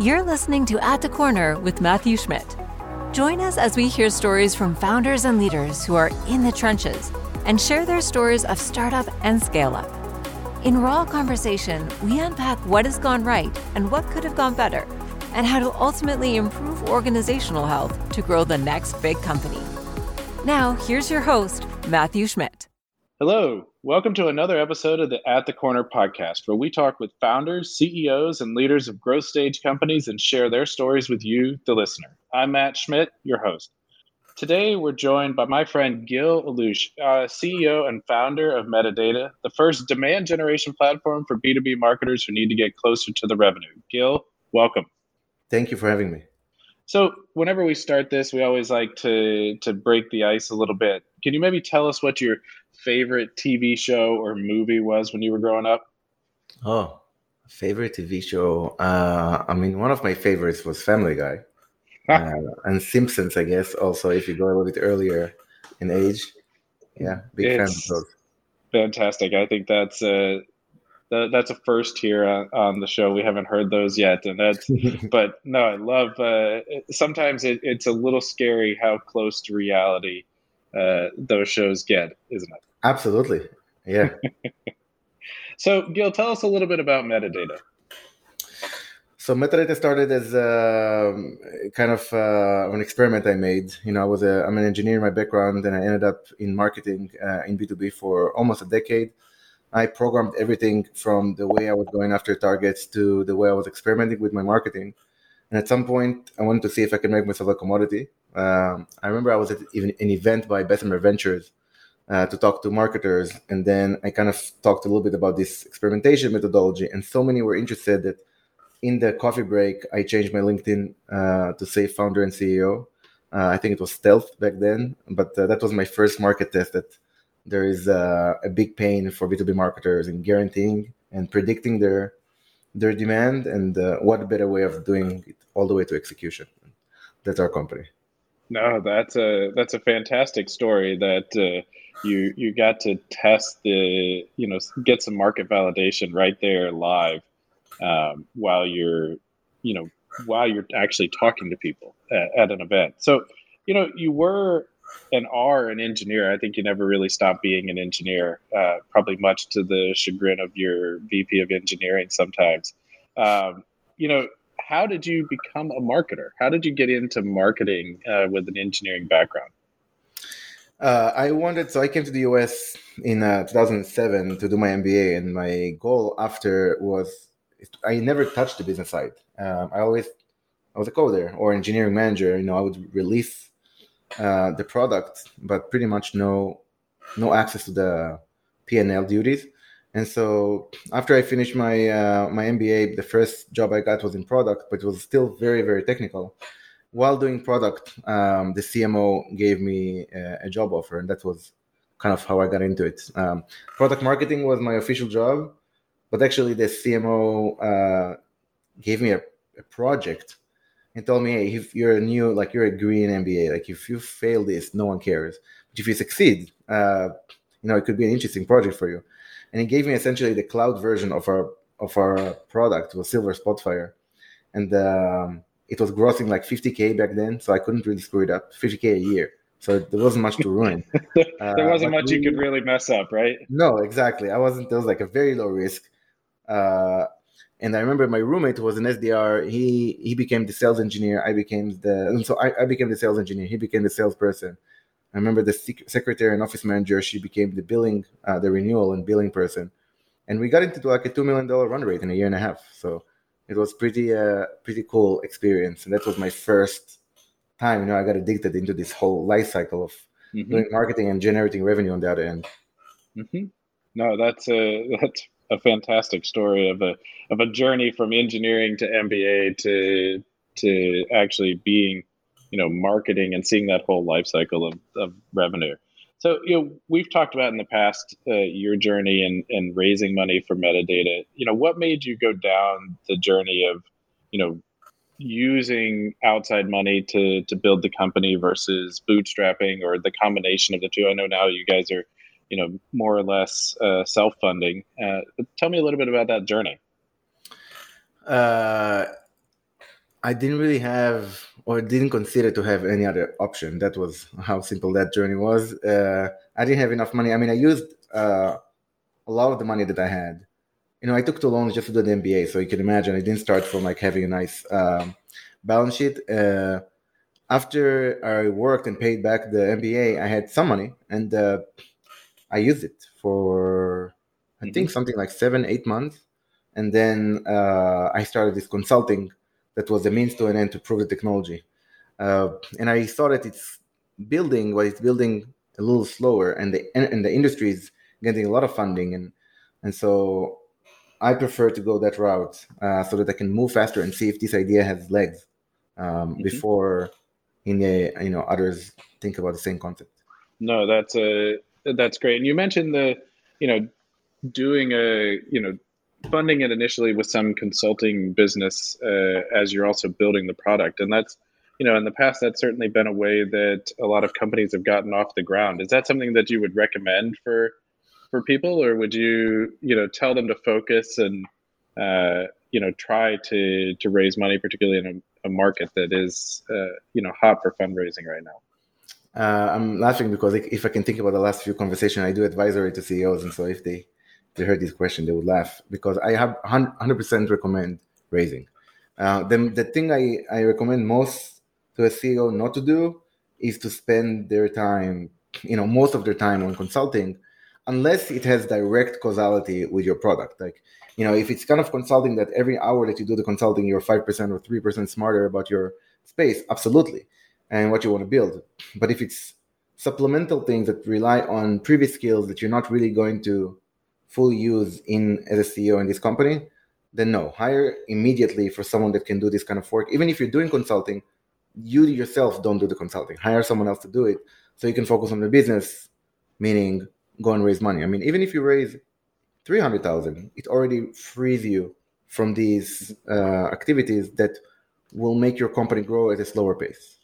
You're listening to At the Corner with Matthew Schmidt. Join us as we hear stories from founders and leaders who are in the trenches and share their stories of startup and scale up. In Raw Conversation, we unpack what has gone right and what could have gone better, and how to ultimately improve organizational health to grow the next big company. Now, here's your host, Matthew Schmidt. Hello, welcome to another episode of the At the Corner podcast, where we talk with founders, CEOs, and leaders of growth stage companies and share their stories with you, the listener. I'm Matt Schmidt, your host. Today, we're joined by my friend Gil Allouche, uh, CEO and founder of Metadata, the first demand generation platform for B2B marketers who need to get closer to the revenue. Gil, welcome. Thank you for having me. So, whenever we start this, we always like to to break the ice a little bit. Can you maybe tell us what your favorite TV show or movie was when you were growing up? Oh, favorite TV show. Uh, I mean, one of my favorites was Family Guy, uh, and Simpsons. I guess also if you go a little bit earlier in age. Yeah, big it's fan of those. Fantastic. I think that's uh, that's a first here on, on, the show. We haven't heard those yet, and that's. but no, I love. Uh, sometimes it, it's a little scary how close to reality uh, those shows get, isn't it? Absolutely. Yeah. so, Gil, tell us a little bit about metadata. So metadata started as uh, kind of uh, an experiment I made. You know, I was a I'm an engineer in my background, and I ended up in marketing uh, in B2B for almost a decade. I programmed everything from the way I was going after targets to the way I was experimenting with my marketing. And at some point, I wanted to see if I could make myself a commodity. Um, I remember I was at even an event by Bessemer Ventures uh, to talk to marketers, and then I kind of talked a little bit about this experimentation methodology. And so many were interested that in the coffee break, I changed my LinkedIn uh, to say founder and CEO. Uh, I think it was stealth back then, but uh, that was my first market test that there is a, a big pain for B2B marketers in guaranteeing and predicting their their demand and uh, what better way of doing it all the way to execution. That's our company. No, that's a that's a fantastic story that uh, you you got to test the you know get some market validation right there live um, while you're you know while you're actually talking to people at, at an event. So you know you were and are an engineer. I think you never really stop being an engineer, uh, probably much to the chagrin of your VP of engineering sometimes. Um, you know, how did you become a marketer? How did you get into marketing uh, with an engineering background? Uh, I wanted, so I came to the US in uh, 2007 to do my MBA, and my goal after was I never touched the business side. Um, I always I was a coder or engineering manager. You know, I would release uh, the product, but pretty much no no access to the P&L duties. And so after I finished my uh, my MBA, the first job I got was in product, but it was still very very technical. While doing product, um, the CMO gave me a, a, job offer, and that was kind of how I got into it. Um, product marketing was my official job, but actually the CMO uh, gave me a, a project and told me, hey, if you're a new, like you're a green MBA, like if you fail this, no one cares. But if you succeed, uh, you know, it could be an interesting project for you. And he gave me essentially the cloud version of our of our product, was Silver Spotfire, and um, it was grossing like 50k back then, so I couldn't really screw it up. 50k a year, so there wasn't much to ruin. there wasn't uh, much we, you could really mess up, right? No, exactly. I wasn't. There was like a very low risk. Uh, and I remember my roommate was an SDR. He he became the sales engineer. I became the and so I, I became the sales engineer. He became the salesperson. I remember the sec- secretary and office manager. She became the billing, uh, the renewal and billing person, and we got into like a two million dollar run rate in a year and a half. So it was pretty uh pretty cool experience, and that was my first time. You know, I got addicted into this whole life cycle of mm-hmm. doing marketing and generating revenue on the other end. Mm-hmm. No, that's uh, that's a fantastic story of a of a journey from engineering to MBA to to actually being, you know, marketing and seeing that whole life cycle of, of revenue. So, you know, we've talked about in the past uh, your journey and and raising money for metadata. You know, what made you go down the journey of, you know, using outside money to to build the company versus bootstrapping or the combination of the two? I know now you guys are you know more or less uh, self funding. Uh, tell me a little bit about that journey. Uh, I didn't really have or didn't consider to have any other option. That was how simple that journey was. Uh, I didn't have enough money. I mean, I used uh, a lot of the money that I had. You know, I took two loans just to do the MBA, so you can imagine I didn't start from like having a nice um, balance sheet. Uh, after I worked and paid back the MBA, I had some money, and uh, I used it for I think mm-hmm. something like seven, eight months, and then uh, I started this consulting that was a means to an end to prove the technology. Uh, and I saw that it's building, but it's building a little slower, and the and the industry is getting a lot of funding, and and so I prefer to go that route uh, so that I can move faster and see if this idea has legs um, mm-hmm. before in the you know others think about the same concept. No, that's a that's great. And you mentioned the you know doing a you know funding it initially with some consulting business uh, as you're also building the product, and that's you know in the past that's certainly been a way that a lot of companies have gotten off the ground. Is that something that you would recommend for for people, or would you you know tell them to focus and uh, you know try to to raise money, particularly in a, a market that is uh, you know hot for fundraising right now? Uh, I'm laughing because if I can think about the last few conversations, I do advisory to CEOs, and so if they they heard this question, they would laugh because I have 100% recommend raising. Uh, the, the thing I, I recommend most to a CEO not to do is to spend their time, you know, most of their time on consulting, unless it has direct causality with your product. Like, you know, if it's kind of consulting that every hour that you do the consulting, you're 5% or 3% smarter about your space, absolutely, and what you want to build. But if it's supplemental things that rely on previous skills that you're not really going to full use in as a CEO in this company, then no, hire immediately for someone that can do this kind of work. Even if you're doing consulting, you yourself don't do the consulting. Hire someone else to do it so you can focus on the business, meaning go and raise money. I mean, even if you raise 300,000, it already frees you from these uh, activities that will make your company grow at a slower pace.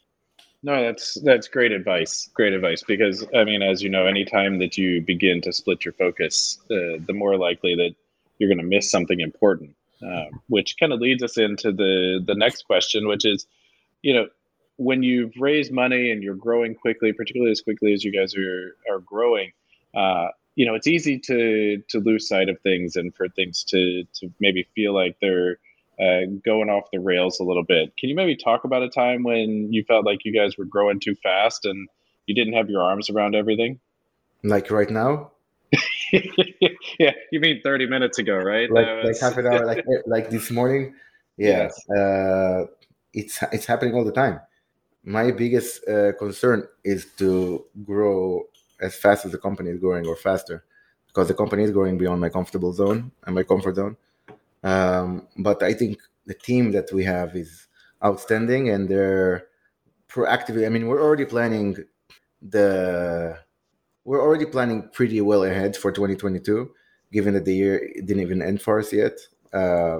No, that's that's great advice. Great advice because I mean, as you know, anytime that you begin to split your focus, uh, the more likely that you're going to miss something important. Uh, which kind of leads us into the the next question, which is, you know, when you've raised money and you're growing quickly, particularly as quickly as you guys are are growing, uh, you know, it's easy to to lose sight of things and for things to to maybe feel like they're uh, going off the rails a little bit. Can you maybe talk about a time when you felt like you guys were growing too fast and you didn't have your arms around everything? Like right now? yeah, you mean 30 minutes ago, right? Like, like half an hour, like like this morning. Yeah, yes. uh, it's it's happening all the time. My biggest uh, concern is to grow as fast as the company is growing or faster, because the company is growing beyond my comfortable zone and my comfort zone um, but I think the team that we have is outstanding and they're proactively. I mean, we're already planning the we're already planning pretty well ahead for 2022, given that the year didn't even end for us yet. Uh,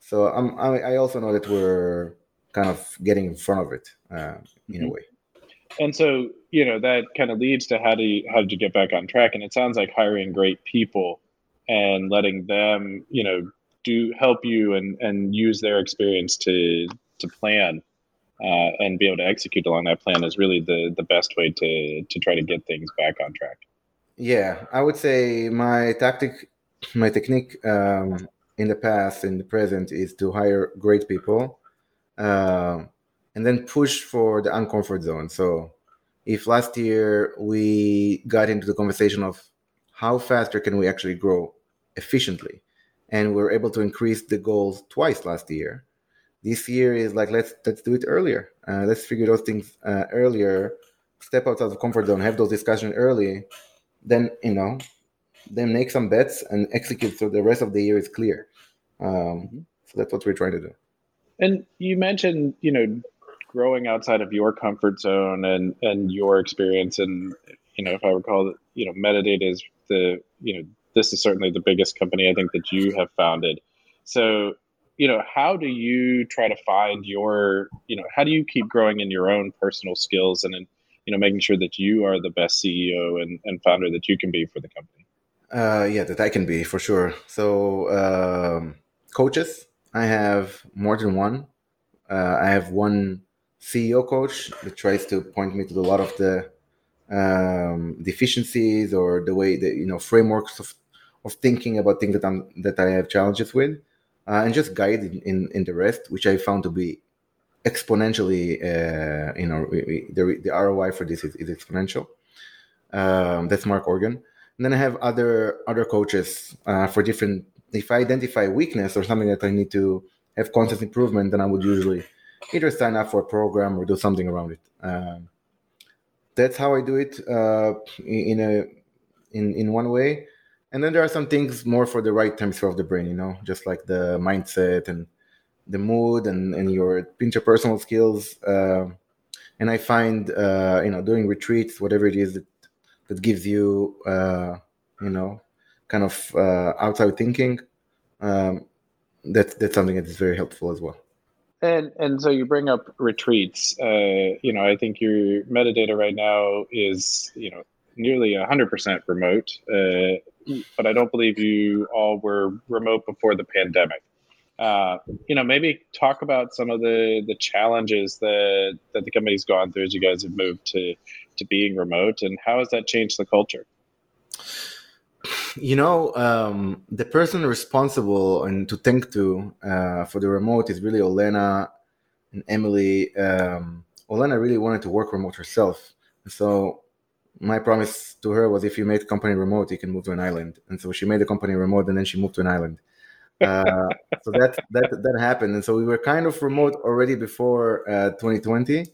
so I'm, I, also know that we're kind of getting in front of it uh, in mm-hmm. a way. And so, you know, that kind of leads to how do you, how did you get back on track? And it sounds like hiring great people and letting them, you know, do help you and and use their experience to to plan uh, and be able to execute along that plan is really the the best way to to try to get things back on track. Yeah, I would say my tactic, my technique um, in the past and the present is to hire great people, uh, and then push for the uncomfort zone. So, if last year we got into the conversation of how faster can we actually grow efficiently, and we are able to increase the goals twice last year. This year is like let's let's do it earlier. Uh, let's figure those things uh, earlier. Step outside of the comfort zone. Have those discussions early. Then you know, then make some bets and execute so the rest of the year is clear. Um, mm-hmm. so that's what we're trying to do. And you mentioned you know growing outside of your comfort zone and and your experience and you know if I recall you know metadata is the you know this is certainly the biggest company I think that you have founded. So, you know, how do you try to find your, you know, how do you keep growing in your own personal skills and in, you know, making sure that you are the best CEO and, and founder that you can be for the company? Uh, yeah, that I can be for sure. So, um, coaches, I have more than one. Uh, I have one CEO coach that tries to point me to a lot of the um, deficiencies or the way that you know frameworks of, of thinking about things that I'm that I have challenges with, uh, and just guide in, in, in the rest, which I found to be exponentially uh, you know the, the ROI for this is, is exponential. Um, that's Mark Organ. And then I have other other coaches uh, for different. If I identify weakness or something that I need to have constant improvement, then I would usually either sign up for a program or do something around it. Um, that's how I do it uh, in a in in one way. And then there are some things more for the right hemisphere of the brain, you know, just like the mindset and the mood and, and your interpersonal skills. Uh, and I find, uh, you know, doing retreats, whatever it is that, that gives you, uh, you know, kind of uh, outside thinking, um, that, that's something that is very helpful as well. And and so you bring up retreats. Uh, you know, I think your metadata right now is you know nearly hundred percent remote. Uh, but I don't believe you all were remote before the pandemic. Uh, you know, maybe talk about some of the the challenges that that the company's gone through as you guys have moved to to being remote, and how has that changed the culture? You know, um, the person responsible and to thank to uh, for the remote is really Olena and Emily. Um, Olena really wanted to work remote herself, so my promise to her was if you make the company remote, you can move to an island. And so she made the company remote, and then she moved to an island. Uh, so that that that happened, and so we were kind of remote already before uh, 2020,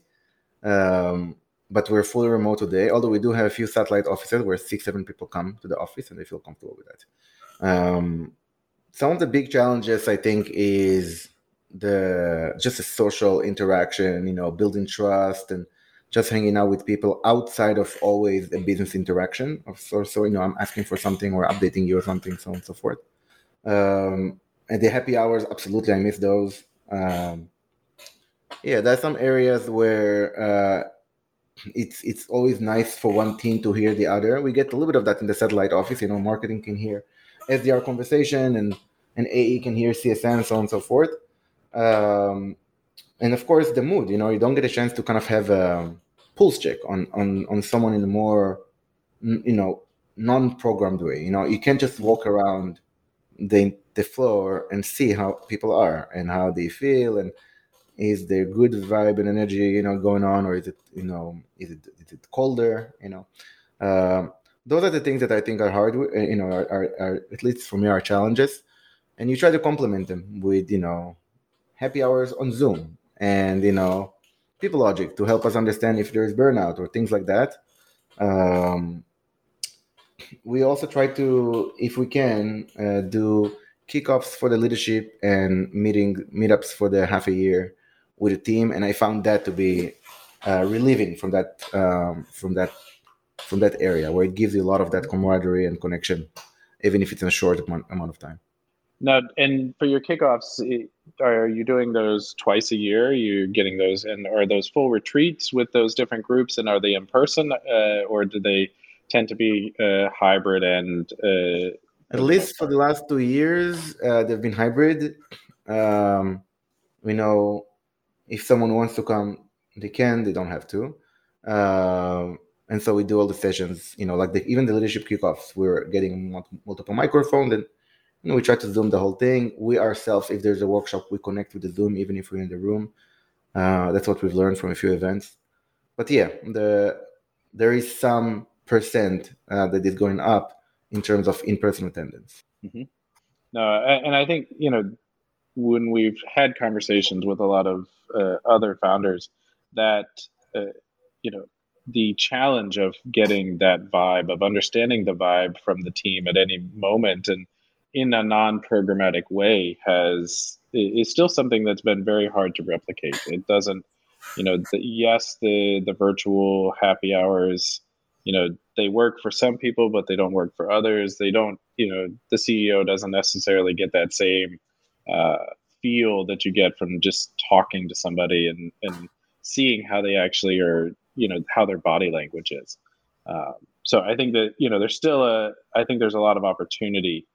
um, but we're fully remote today. Although we do have a few satellite offices where six, seven people come to the office and they feel comfortable with that. Um, some of the big challenges I think is the just a social interaction, you know, building trust and just hanging out with people outside of always a business interaction. So, so you know, I'm asking for something or updating you or something, so on and so forth. Um, and the happy hours, absolutely, I miss those. Um, yeah, there's some areas where uh, it's it's always nice for one team to hear the other. We get a little bit of that in the satellite office. You know, marketing can hear SDR conversation, and and AE can hear CSM, so on and so forth. Um, and of course, the mood. You know, you don't get a chance to kind of have a pulse check on on on someone in a more you know non-programmed way. You know, you can't just walk around the the floor and see how people are and how they feel and is there good vibe and energy you know going on or is it you know is it is it colder you know? Um, those are the things that i think are hard uh, you know are, are, are, at least for me are challenges. And you try to complement them with you know happy hours on zoom and you know people logic to help us understand if there is burnout or things like that. Um, we also try to, if we can, uh, do kickoffs for the leadership and meeting meetups for the half a year with the team, and I found that to be uh, relieving from that um, from that from that area where it gives you a lot of that camaraderie and connection, even if it's in a short amount, amount of time. Now, and for your kickoffs, are you doing those twice a year? Are you getting those, and are those full retreats with those different groups, and are they in person, uh, or do they? tend to be uh, hybrid and uh, at least for the last two years uh, they've been hybrid um, we know if someone wants to come they can they don't have to um, and so we do all the sessions you know like the, even the leadership kickoffs we're getting multiple microphones and you know, we try to zoom the whole thing we ourselves if there's a workshop we connect with the zoom even if we're in the room uh, that's what we've learned from a few events but yeah the there is some percent uh, that is going up in terms of in-person attendance. Mm-hmm. No, and I think you know when we've had conversations with a lot of uh, other founders that uh, you know the challenge of getting that vibe of understanding the vibe from the team at any moment and in a non-programmatic way has is still something that's been very hard to replicate. It doesn't you know the, yes the the virtual happy hours you know they work for some people but they don't work for others. They don't you know the ceo doesn't necessarily get that same uh, feel that you get from just talking to somebody and and seeing how they actually are you know how their body language is. Um, so i think that you know there's still a i think there's a lot of opportunity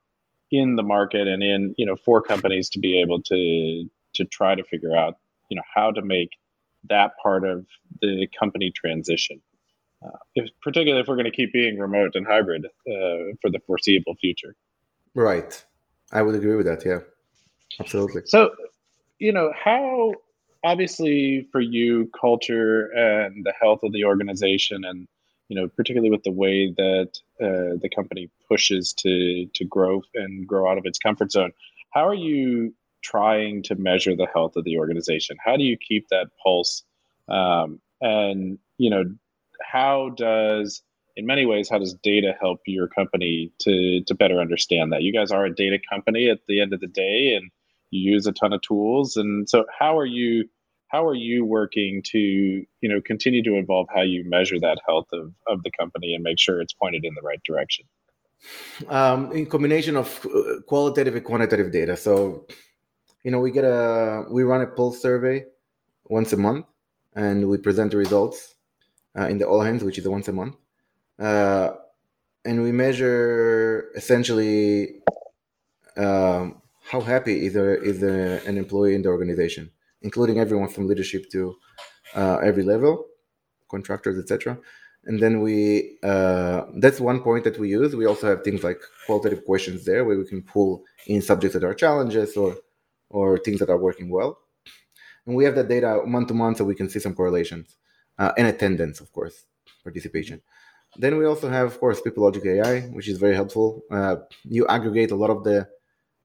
in the market and in you know for companies to be able to to try to figure out you know how to make that part of the company transition. Uh, if, particularly if we're going to keep being remote and hybrid uh, for the foreseeable future. Right. I would agree with that yeah absolutely. So you know how obviously for you culture and the health of the organization and you know particularly with the way that uh, the company pushes to to grow and grow out of its comfort zone how are you trying to measure the health of the organization? How do you keep that pulse? Um, and you know how does in many ways how does data help your company to to better understand that? You guys are a data company at the end of the day and you use a ton of tools. And so how are you how are you working to you know continue to evolve how you measure that health of, of the company and make sure it's pointed in the right direction? Um, in combination of uh, qualitative and quantitative data. So you know we get a we run a pulse survey once a month and we present the results uh, in the all hands which is once a month. Uh, and we measure essentially um, how happy is, a, is a, an employee in the organization including everyone from leadership to uh, every level, contractors, etc. And then we uh, that's one point that we use. We also have things like qualitative questions there, where we can pull in subjects that are challenges or or things that are working well. And we have that data month to month, so we can see some correlations uh, and attendance, of course, participation. Then we also have, of course, People Logic AI, which is very helpful. Uh, you aggregate a lot of the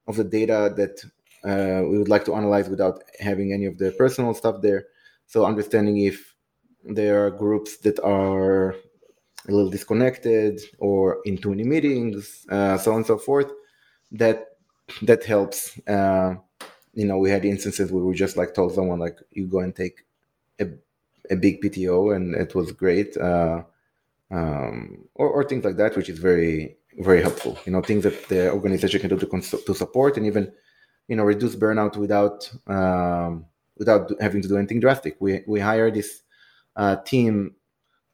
of the data that uh, we would like to analyze without having any of the personal stuff there. So understanding if there are groups that are a little disconnected or in too many meetings, uh, so on and so forth. That that helps. Uh, you know, we had instances where we just like told someone like, "You go and take a, a big PTO," and it was great. Uh, um, or, or things like that, which is very very helpful. You know, things that the organization can do to, cons- to support and even you know reduce burnout without um, without having to do anything drastic. We we hire this uh, team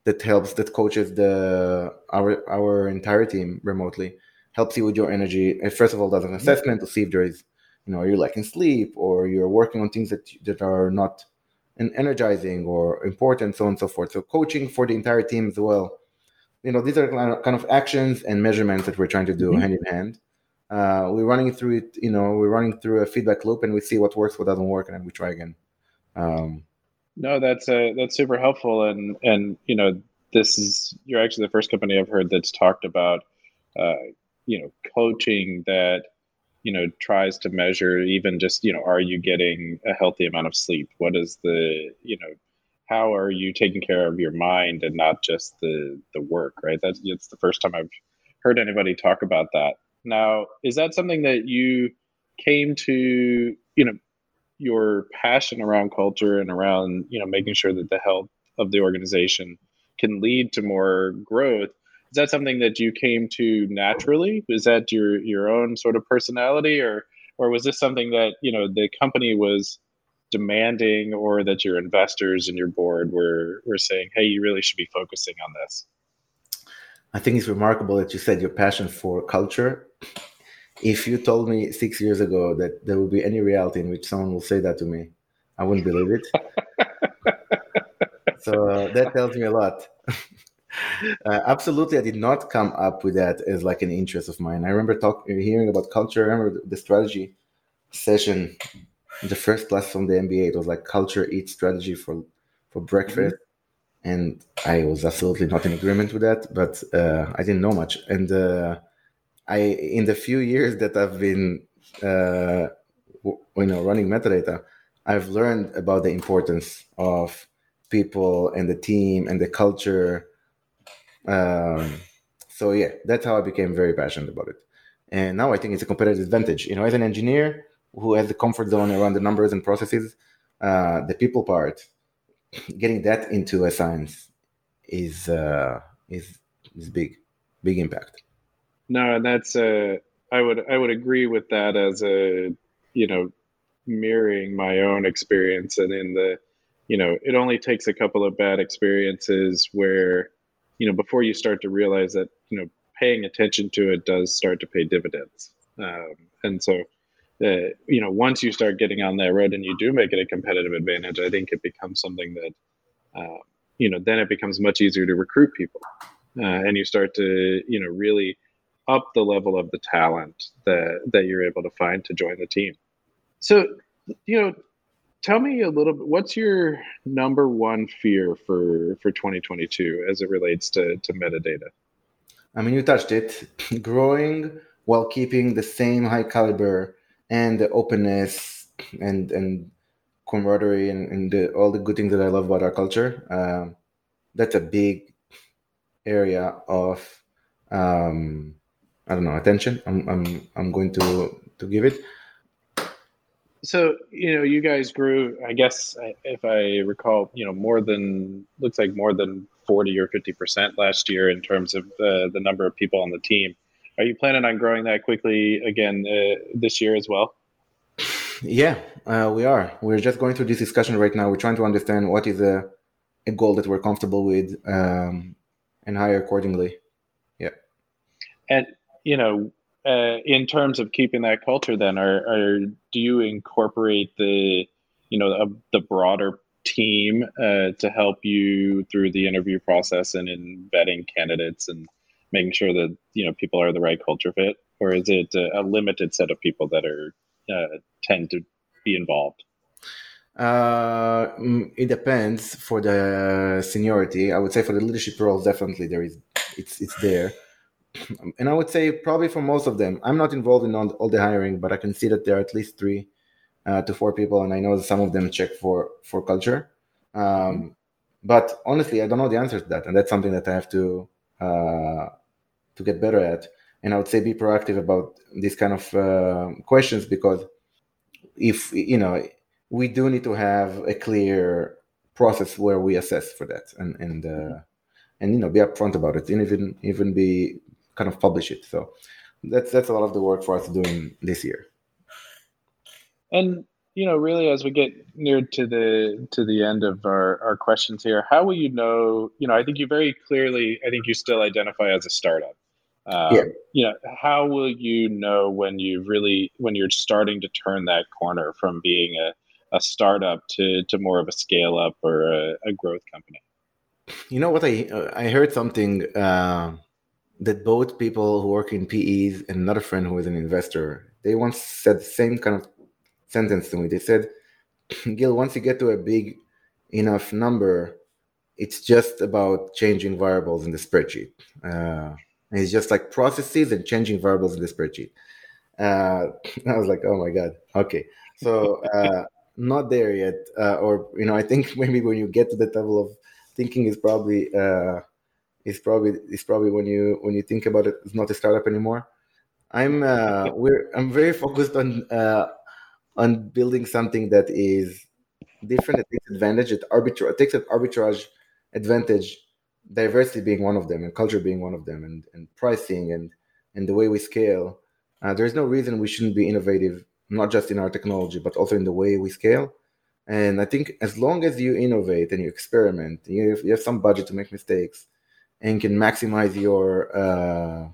that helps that coaches the our our entire team remotely helps you with your energy. First of all, does an assessment to see if there is you know are you're lacking sleep or you're working on things that that are not energizing or important, so on and so forth. So coaching for the entire team as well. You know, these are kind of actions and measurements that we're trying to do mm-hmm. hand in hand. Uh, we're running through it you know we're running through a feedback loop and we see what works what doesn't work and then we try again. Um, no that's uh, that's super helpful and and you know this is you're actually the first company i've heard that's talked about uh, you know coaching that you know tries to measure even just you know are you getting a healthy amount of sleep? What is the you know how are you taking care of your mind and not just the the work right that's it's the first time i've heard anybody talk about that now, is that something that you came to, you know, your passion around culture and around, you know, making sure that the health of the organization can lead to more growth? Is that something that you came to naturally? Is that your your own sort of personality or or was this something that, you know, the company was demanding or that your investors and your board were were saying, "Hey, you really should be focusing on this"? I think it's remarkable that you said your passion for culture. If you told me six years ago that there would be any reality in which someone will say that to me, I wouldn't believe it. so uh, that tells me a lot. uh, absolutely, I did not come up with that as like an interest of mine. I remember talking, hearing about culture. I remember the strategy session, the first class from the MBA. It was like culture eats strategy for for breakfast and I was absolutely not in agreement with that. But uh, I didn't know much, and uh, I in the few years that I've been uh, you know running metadata, I've learned about the importance of people and the team and the culture. Um, so yeah, that's how I became very passionate about it. And now I think it's a competitive advantage. You know, as an engineer who has the comfort zone around the numbers and processes, uh, the people part getting that into a science is uh, is is big, big impact. No, and that's I would I would agree with that as a you know mirroring my own experience and in the you know it only takes a couple of bad experiences where you know before you start to realize that you know paying attention to it does start to pay dividends um, and so uh, you know, once you start getting on that road and you do make it a competitive advantage, I think it becomes something that, uh, you know, then it becomes much easier to recruit people, uh, and you start to, you know, really up the level of the talent that that you're able to find to join the team. So, you know, tell me a little bit. What's your number one fear for for 2022 as it relates to to metadata? I mean, you touched it. Growing while keeping the same high caliber and the openness and and camaraderie and, and the, all the good things that I love about our culture. Um, that's a big area of um, I don't know attention. I'm I'm I'm going to to give it. So you know, you guys grew. I guess if I recall, you know, more than looks like more than forty or fifty percent last year in terms of uh, the number of people on the team. Are you planning on growing that quickly again uh, this year as well? Yeah, uh, we are. We're just going through this discussion right now. We're trying to understand what is a, a goal that we're comfortable with um, and hire accordingly. Yeah. And, you know, uh, in terms of keeping that culture, then, are, are do you incorporate the, you know, uh, the broader team uh, to help you through the interview process and in vetting candidates and making sure that you know people are the right culture fit, or is it a, a limited set of people that are uh, tend to be involved? Uh, mm, it depends for the seniority. I would say for the leadership roles, definitely there is it's it's there. And I would say probably for most of them, I'm not involved in all, the hiring, but I can see that there are at least three uh, to four people, and I know some of them check for for culture. Um, but honestly, I don't know the answer to that, and that's something that I have to uh, to get better at. And I would say be proactive about these kind of uh, questions because if you know we do need to have a clear process where we assess for that and and uh, and you know be upfront about it and even even be kind of publish it. So that's that's a lot of the work for us doing this year. And you know, really, as we get near to the to the end of our our questions here, how will you know? You know, I think you very clearly, I think you still identify as a startup. Um, yeah. You know, how will you know when you really when you're starting to turn that corner from being a, a startup to, to more of a scale up or a, a growth company? You know what I uh, I heard something uh, that both people who work in PEs and another friend who is an investor they once said the same kind of sentence to me. They said, "Gil, once you get to a big enough number, it's just about changing variables in the spreadsheet." Uh, and it's just like processes and changing variables in the spreadsheet. Uh, I was like, oh my god, okay. So uh, not there yet, uh, or you know, I think maybe when you get to that level of thinking is probably uh, is probably is probably when you when you think about it, it's not a startup anymore. I'm uh, we're I'm very focused on uh, on building something that is different. It takes advantage. It arbitrage. It takes an arbitrage advantage diversity being one of them and culture being one of them and, and pricing and and the way we scale uh, there's no reason we shouldn't be innovative not just in our technology but also in the way we scale. And i think as long as you innovate and you experiment you have, you have some budget to make mistakes and can maximize your uh,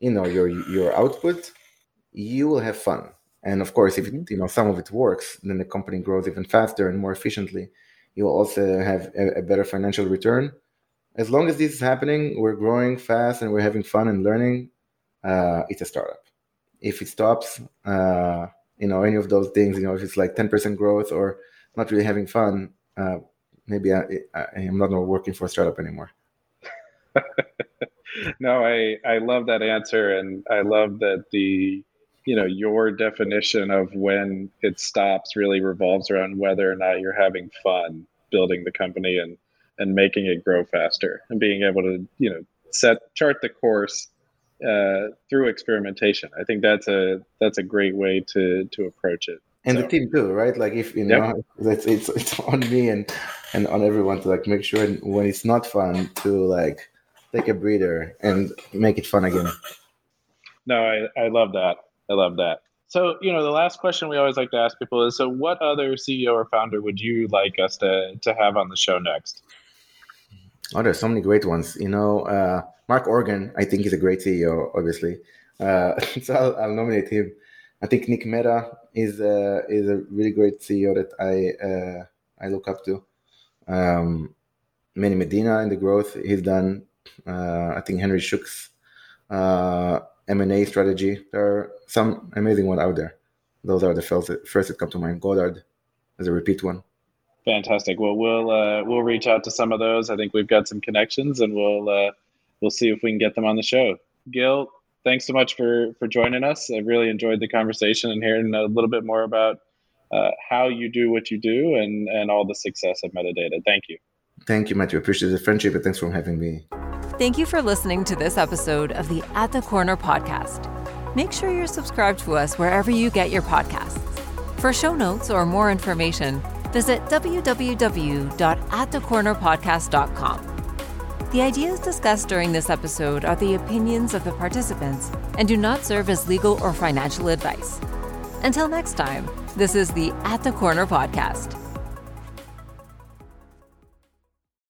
you know your your output you will have fun. And of course if it, you know some of it works then the company grows even faster and more efficiently. You will also have a, a better financial return as long as this is happening, we're growing fast and we're having fun and learning. Uh, it's a startup. If it stops, uh, you know, any of those things, you know, if it's like 10% growth or not really having fun, uh, maybe I, am not working for a startup anymore. no, I, I love that answer. And I love that the, you know, your definition of when it stops really revolves around whether or not you're having fun building the company and and making it grow faster and being able to you know set chart the course uh, through experimentation. I think that's a that's a great way to to approach it. And so. the team too, right? Like if you know, yep. it's, it's it's on me and and on everyone to like make sure when it's not fun to like take a breather and make it fun again. No, I I love that. I love that. So, you know, the last question we always like to ask people is so what other CEO or founder would you like us to to have on the show next? Oh, there's so many great ones. You know, uh, Mark Organ, I think he's a great CEO, obviously. Uh, so I'll, I'll, nominate him. I think Nick Mehta is a, is a really great CEO that I uh, I look up to. Um, Manny Medina in the growth he's done. Uh, I think Henry Schuck's uh, M&A strategy. There are some amazing ones out there. Those are the first that come to mind. Goddard is a repeat one. Fantastic. Well, we'll uh, we'll reach out to some of those. I think we've got some connections, and we'll uh, we'll see if we can get them on the show. Gil, thanks so much for for joining us. I really enjoyed the conversation and hearing a little bit more about uh, how you do what you do and and all the success of metadata. Thank you. Thank you, Matthew. Appreciate the friendship, and thanks for having me. Thank you for listening to this episode of the At the Corner podcast. Make sure you're subscribed to us wherever you get your podcasts. For show notes or more information, visit www.atthecornerpodcast.com. The ideas discussed during this episode are the opinions of the participants and do not serve as legal or financial advice. Until next time, this is the At the Corner podcast.